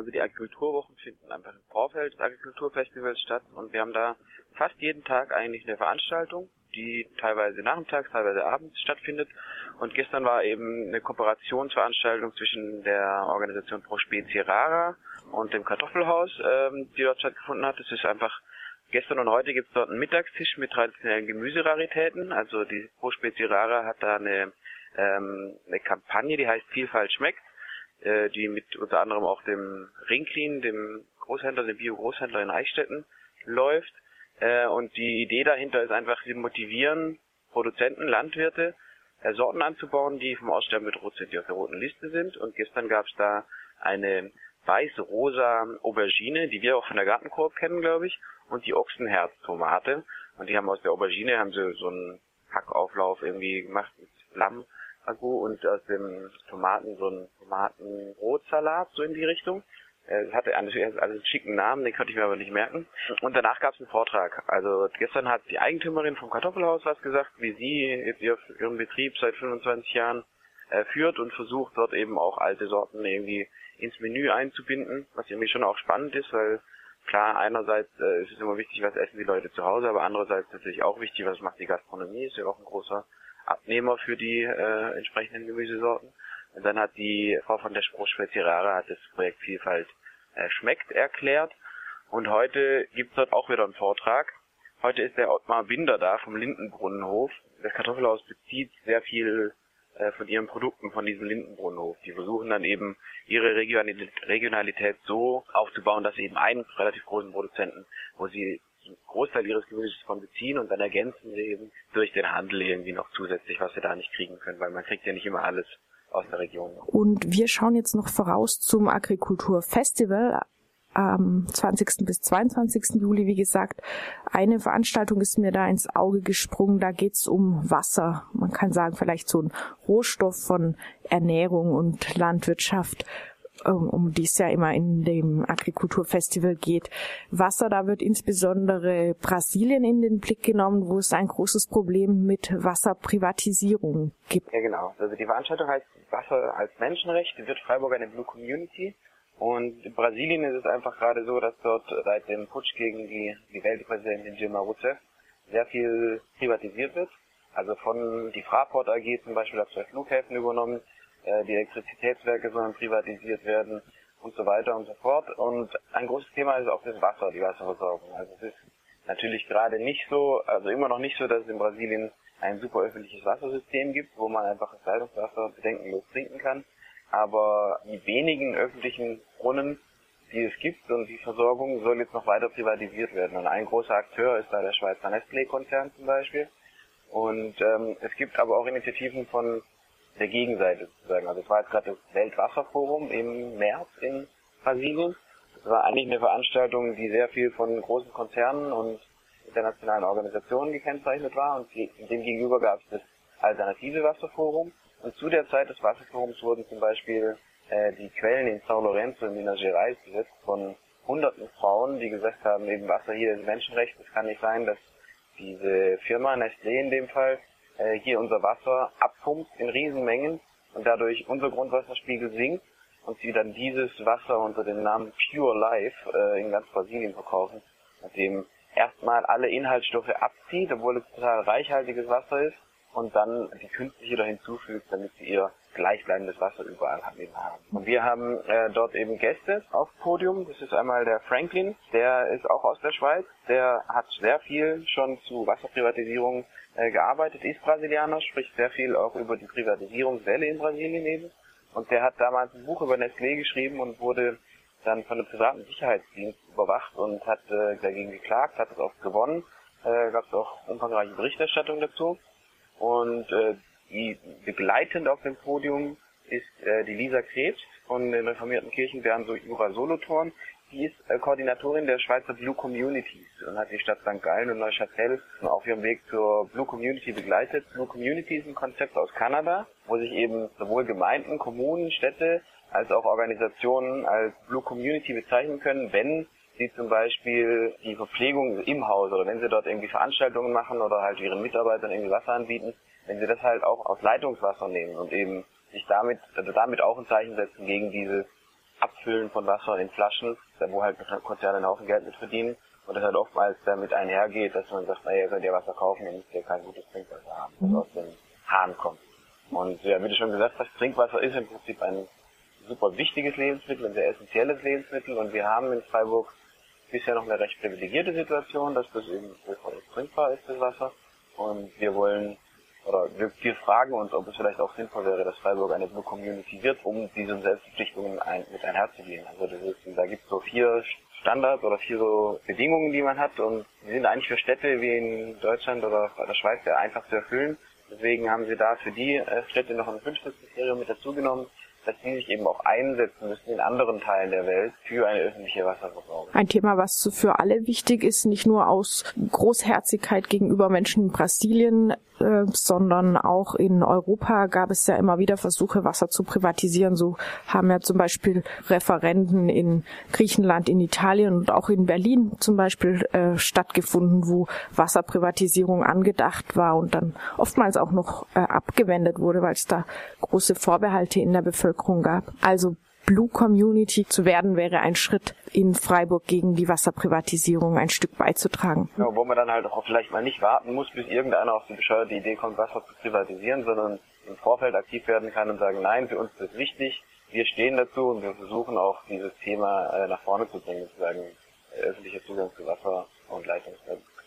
Also die Agrikulturwochen finden einfach im Vorfeld des Agrikulturfestivals statt und wir haben da fast jeden Tag eigentlich eine Veranstaltung, die teilweise nachmittags, teilweise abends stattfindet. Und gestern war eben eine Kooperationsveranstaltung zwischen der Organisation Pro Specie Rara und dem Kartoffelhaus, ähm, die dort stattgefunden hat. Es ist einfach Gestern und heute gibt es dort einen Mittagstisch mit traditionellen Gemüseraritäten. Also die Pro Specie Rara hat da eine, ähm, eine Kampagne, die heißt Vielfalt schmeckt, äh, die mit unter anderem auch dem Rinklin, dem Großhändler, dem Bio-Großhändler in Eichstätten läuft. Äh, und die Idee dahinter ist einfach, sie motivieren Produzenten, Landwirte, äh, Sorten anzubauen, die vom Aussterben bedroht sind, die auf der roten Liste sind. Und gestern gab es da eine weiß-rosa Aubergine, die wir auch von der Gartenkorb kennen, glaube ich, und die Ochsenherztomate. Und die haben aus der Aubergine haben sie so einen Hackauflauf irgendwie gemacht mit Lamm und aus dem Tomaten so einen Tomatenrotsalat, so in die Richtung. Es hatte alles einen schicken Namen, den konnte ich mir aber nicht merken. Und danach gab es einen Vortrag. Also gestern hat die Eigentümerin vom Kartoffelhaus was gesagt, wie sie jetzt ihren Betrieb seit 25 Jahren äh, führt und versucht dort eben auch alte Sorten irgendwie ins Menü einzubinden, was irgendwie schon auch spannend ist, weil klar, einerseits äh, ist es immer wichtig, was essen die Leute zu Hause, aber andererseits natürlich auch wichtig, was macht die Gastronomie, ist ja auch ein großer Abnehmer für die äh, entsprechenden Gemüsesorten. Und dann hat die Frau von der Spruchspezierare hat das Projekt Vielfalt äh, schmeckt erklärt. Und heute gibt's dort auch wieder einen Vortrag. Heute ist der Ottmar Binder da vom Lindenbrunnenhof. Das Kartoffelhaus bezieht sehr viel äh, von ihren Produkten von diesem Lindenbrunnenhof. Die versuchen dann eben ihre Regionalität so aufzubauen, dass sie eben einen relativ großen Produzenten, wo sie Großteil ihres Gemüses von beziehen und dann ergänzen sie eben durch den Handel irgendwie noch zusätzlich, was sie da nicht kriegen können, weil man kriegt ja nicht immer alles aus der Region. Und wir schauen jetzt noch voraus zum Agrikulturfestival am 20. bis 22. Juli, wie gesagt. Eine Veranstaltung ist mir da ins Auge gesprungen. Da geht's um Wasser. Man kann sagen, vielleicht so ein Rohstoff von Ernährung und Landwirtschaft, um die es ja immer in dem Agrikulturfestival geht. Wasser, da wird insbesondere Brasilien in den Blick genommen, wo es ein großes Problem mit Wasserprivatisierung gibt. Ja, genau. Also die Veranstaltung heißt Wasser als Menschenrecht. Die wird Freiburg eine Blue Community. Und in Brasilien ist es einfach gerade so, dass dort seit dem Putsch gegen die, die Weltpräsidentin Dilma Rousseff sehr viel privatisiert wird. Also von die Fraport AG zum Beispiel hat zwei Flughäfen übernommen, äh, die Elektrizitätswerke sollen privatisiert werden und so weiter und so fort. Und ein großes Thema ist auch das Wasser, die Wasserversorgung. Also es ist natürlich gerade nicht so, also immer noch nicht so, dass es in Brasilien ein super öffentliches Wassersystem gibt, wo man einfach das Leitungswasser bedenkenlos trinken kann aber die wenigen öffentlichen Brunnen, die es gibt und die Versorgung soll jetzt noch weiter privatisiert werden. Und ein großer Akteur ist da der Schweizer Nestlé-Konzern zum Beispiel. Und ähm, es gibt aber auch Initiativen von der Gegenseite sozusagen. Also es war jetzt gerade das Weltwasserforum im März in Brasilien. Das war eigentlich eine Veranstaltung, die sehr viel von großen Konzernen und internationalen Organisationen gekennzeichnet war. Und dem gegenüber gab es das alternative Wasserforum. Und zu der Zeit des Wasserforums wurden zum Beispiel äh, die Quellen in São Lourenço in Minas Gerais besetzt von hunderten Frauen, die gesagt haben, eben Wasser hier ist Menschenrecht. Es kann nicht sein, dass diese Firma, Nestlé in dem Fall, äh, hier unser Wasser abpumpt in Riesenmengen und dadurch unser Grundwasserspiegel sinkt und sie dann dieses Wasser unter dem Namen Pure Life äh, in ganz Brasilien verkaufen, nachdem erstmal alle Inhaltsstoffe abzieht, obwohl es total reichhaltiges Wasser ist und dann die künstliche da hinzufügt, damit sie ihr gleichbleibendes Wasser überall haben. Und wir haben äh, dort eben Gäste auf Podium. Das ist einmal der Franklin, der ist auch aus der Schweiz. Der hat sehr viel schon zu Wasserprivatisierung äh, gearbeitet, ist Brasilianer, spricht sehr viel auch über die Privatisierungswelle in Brasilien eben. Und der hat damals ein Buch über Nestlé geschrieben und wurde dann von dem privaten Sicherheitsdienst überwacht und hat äh, dagegen geklagt, hat es auch gewonnen. Äh, Gab es auch umfangreiche Berichterstattung dazu. Und äh, die begleitend auf dem Podium ist äh, die Lisa Krebs von den reformierten Kirchen während so Jura Solothurn. Die ist äh, Koordinatorin der Schweizer Blue Communities und hat die Stadt St. Gallen und Neuchâtel auf ihrem Weg zur Blue Community begleitet. Blue Community ist ein Konzept aus Kanada, wo sich eben sowohl Gemeinden, Kommunen, Städte als auch Organisationen als Blue Community bezeichnen können, wenn sie zum Beispiel die Verpflegung im Haus oder wenn sie dort irgendwie Veranstaltungen machen oder halt ihren Mitarbeitern irgendwie Wasser anbieten, wenn sie das halt auch aus Leitungswasser nehmen und eben sich damit, also damit auch ein Zeichen setzen gegen dieses Abfüllen von Wasser in Flaschen, wo halt Konzerne einen Haufen Geld mit verdienen. Und das halt oftmals damit einhergeht, dass man sagt, naja, ihr könnt ja Wasser kaufen, ihr müsst ja kein gutes Trinkwasser haben, das mhm. aus dem Hahn kommt. Und ja, wie du schon gesagt hast, Trinkwasser ist im Prinzip ein super wichtiges Lebensmittel, ein sehr essentielles Lebensmittel und wir haben in Freiburg bisher noch eine recht privilegierte Situation, dass das eben trinkbar ist, das Wasser. Und wir wollen oder wir, wir fragen uns, ob es vielleicht auch sinnvoll wäre, dass Freiburg eine Blue Community wird, um diesen Selbstverpflichtungen ein, mit einherzugehen. Also das ist, da gibt es so vier Standards oder vier so Bedingungen, die man hat und die sind eigentlich für Städte wie in Deutschland oder der Schweiz sehr einfach zu erfüllen. Deswegen haben sie da für die äh, Städte noch ein fünftes Kriterium mit dazugenommen, dass die sich eben auch einsetzen müssen in anderen Teilen der Welt für eine öffentliche Wasserversorgung. Ein Thema, was für alle wichtig ist, nicht nur aus Großherzigkeit gegenüber Menschen in Brasilien, äh, sondern auch in Europa gab es ja immer wieder Versuche, Wasser zu privatisieren. So haben ja zum Beispiel Referenden in Griechenland, in Italien und auch in Berlin zum Beispiel äh, stattgefunden, wo Wasserprivatisierung angedacht war und dann oftmals auch noch äh, abgewendet wurde, weil es da große Vorbehalte in der Bevölkerung gab. Also Blue Community zu werden, wäre ein Schritt in Freiburg gegen die Wasserprivatisierung ein Stück beizutragen. Ja, wo man dann halt auch vielleicht mal nicht warten muss, bis irgendeiner auf die bescheuerte Idee kommt, Wasser zu privatisieren, sondern im Vorfeld aktiv werden kann und sagen, nein, für uns ist das wichtig, wir stehen dazu und wir versuchen auch dieses Thema äh, nach vorne zu bringen, sozusagen äh, öffentlicher Zugang zu Wasser und Leitungs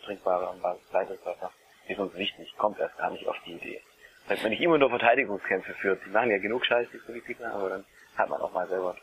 trinkbarem Leitungswasser ist uns wichtig, kommt erst gar nicht auf die Idee. Dass man nicht immer nur Verteidigungskämpfe führt. Die machen ja genug Scheiß, die Politiker, aber dann hat man auch mal selber.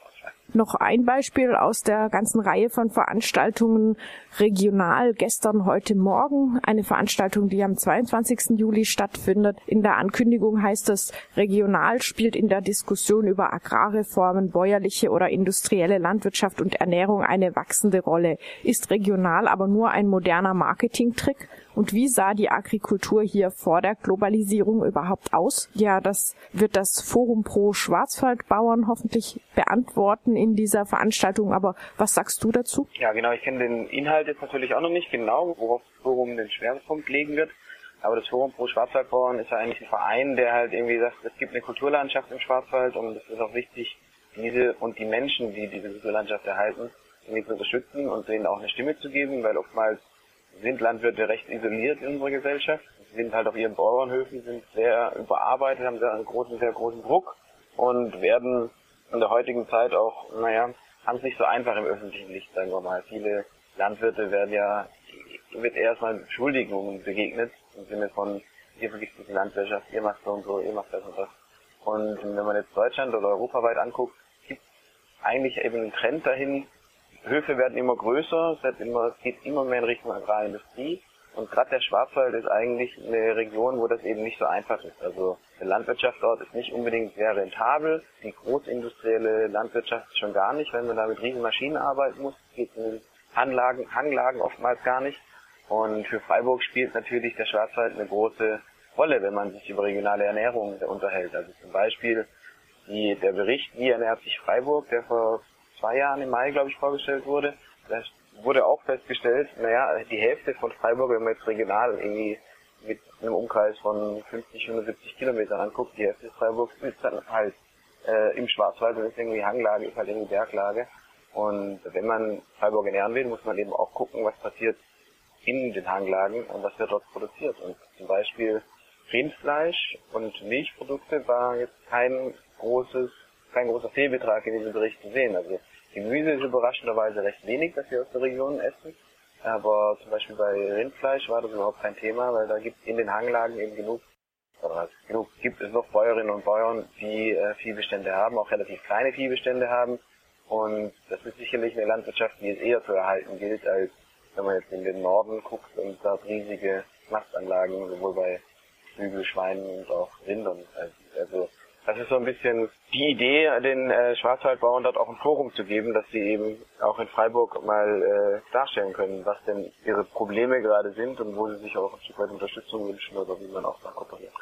Noch ein Beispiel aus der ganzen Reihe von Veranstaltungen regional gestern, heute Morgen. Eine Veranstaltung, die am 22. Juli stattfindet. In der Ankündigung heißt es, regional spielt in der Diskussion über Agrarreformen, bäuerliche oder industrielle Landwirtschaft und Ernährung eine wachsende Rolle. Ist regional aber nur ein moderner Marketingtrick? Und wie sah die Agrikultur hier vor der Globalisierung überhaupt aus? Ja, das wird das Forum pro Schwarzwaldbauern hoffentlich beantworten in dieser Veranstaltung. Aber was sagst du dazu? Ja, genau. Ich kenne den Inhalt jetzt natürlich auch noch nicht genau, worauf das Forum den Schwerpunkt legen wird. Aber das Forum pro Schwarzwaldbauern ist ja eigentlich ein Verein, der halt irgendwie sagt, es gibt eine Kulturlandschaft im Schwarzwald und es ist auch wichtig, diese und die Menschen, die diese Kulturlandschaft erhalten, irgendwie zu unterstützen und denen auch eine Stimme zu geben, weil oftmals sind Landwirte recht isoliert in unserer Gesellschaft, sind halt auf ihren Bauernhöfen, sind sehr überarbeitet, haben sehr einen großen, sehr großen Druck und werden in der heutigen Zeit auch, naja, haben es nicht so einfach im öffentlichen Licht, sagen wir mal. Viele Landwirte werden ja, wird erstmal Beschuldigungen begegnet, im Sinne von, ihr vergibt die Landwirtschaft, ihr macht so und so, ihr macht das und das. Und wenn man jetzt Deutschland oder europaweit anguckt, gibt eigentlich eben einen Trend dahin, Höfe werden immer größer, es geht immer mehr in Richtung Agrarindustrie. Und gerade der Schwarzwald ist eigentlich eine Region, wo das eben nicht so einfach ist. Also die Landwirtschaft dort ist nicht unbedingt sehr rentabel. Die großindustrielle Landwirtschaft schon gar nicht, wenn man da mit riesen Maschinen arbeiten muss. Geht in den Hanglagen, Hanglagen oftmals gar nicht. Und für Freiburg spielt natürlich der Schwarzwald eine große Rolle, wenn man sich über regionale Ernährung unterhält. Also zum Beispiel die, der Bericht, wie ernährt sich Freiburg, der vor zwei Jahren im Mai, glaube ich, vorgestellt wurde. Da wurde auch festgestellt, naja, die Hälfte von Freiburg, wenn man jetzt regional irgendwie mit einem Umkreis von 50, 170 Kilometern anguckt, die Hälfte Freiburgs ist dann halt äh, im Schwarzwald und ist irgendwie Hanglage, ist halt irgendwie Berglage. Und wenn man Freiburg ernähren will, muss man eben auch gucken, was passiert in den Hanglagen und was wird dort produziert. Und zum Beispiel Rindfleisch und Milchprodukte war jetzt kein großes, kein großer Fehlbetrag in diesem Bericht zu sehen. Also Gemüse ist überraschenderweise recht wenig, das wir aus der Region essen. Aber zum Beispiel bei Rindfleisch war das überhaupt kein Thema, weil da gibt es in den Hanglagen eben genug, oder genug gibt es noch Bäuerinnen und Bauern, die äh, Viehbestände haben, auch relativ kleine Viehbestände haben. Und das ist sicherlich eine Landwirtschaft, die es eher zu erhalten gilt, als wenn man jetzt in den Norden guckt und da riesige Mastanlagen, sowohl bei Flügel, Schweinen und auch Rindern. Also das ist so ein bisschen die Idee, den äh, Schwarzwaldbauern dort auch ein Forum zu geben, dass sie eben auch in Freiburg mal äh, darstellen können, was denn ihre Probleme gerade sind und wo sie sich auch ein Stück weit Unterstützung wünschen oder wie man auch da kooperiert.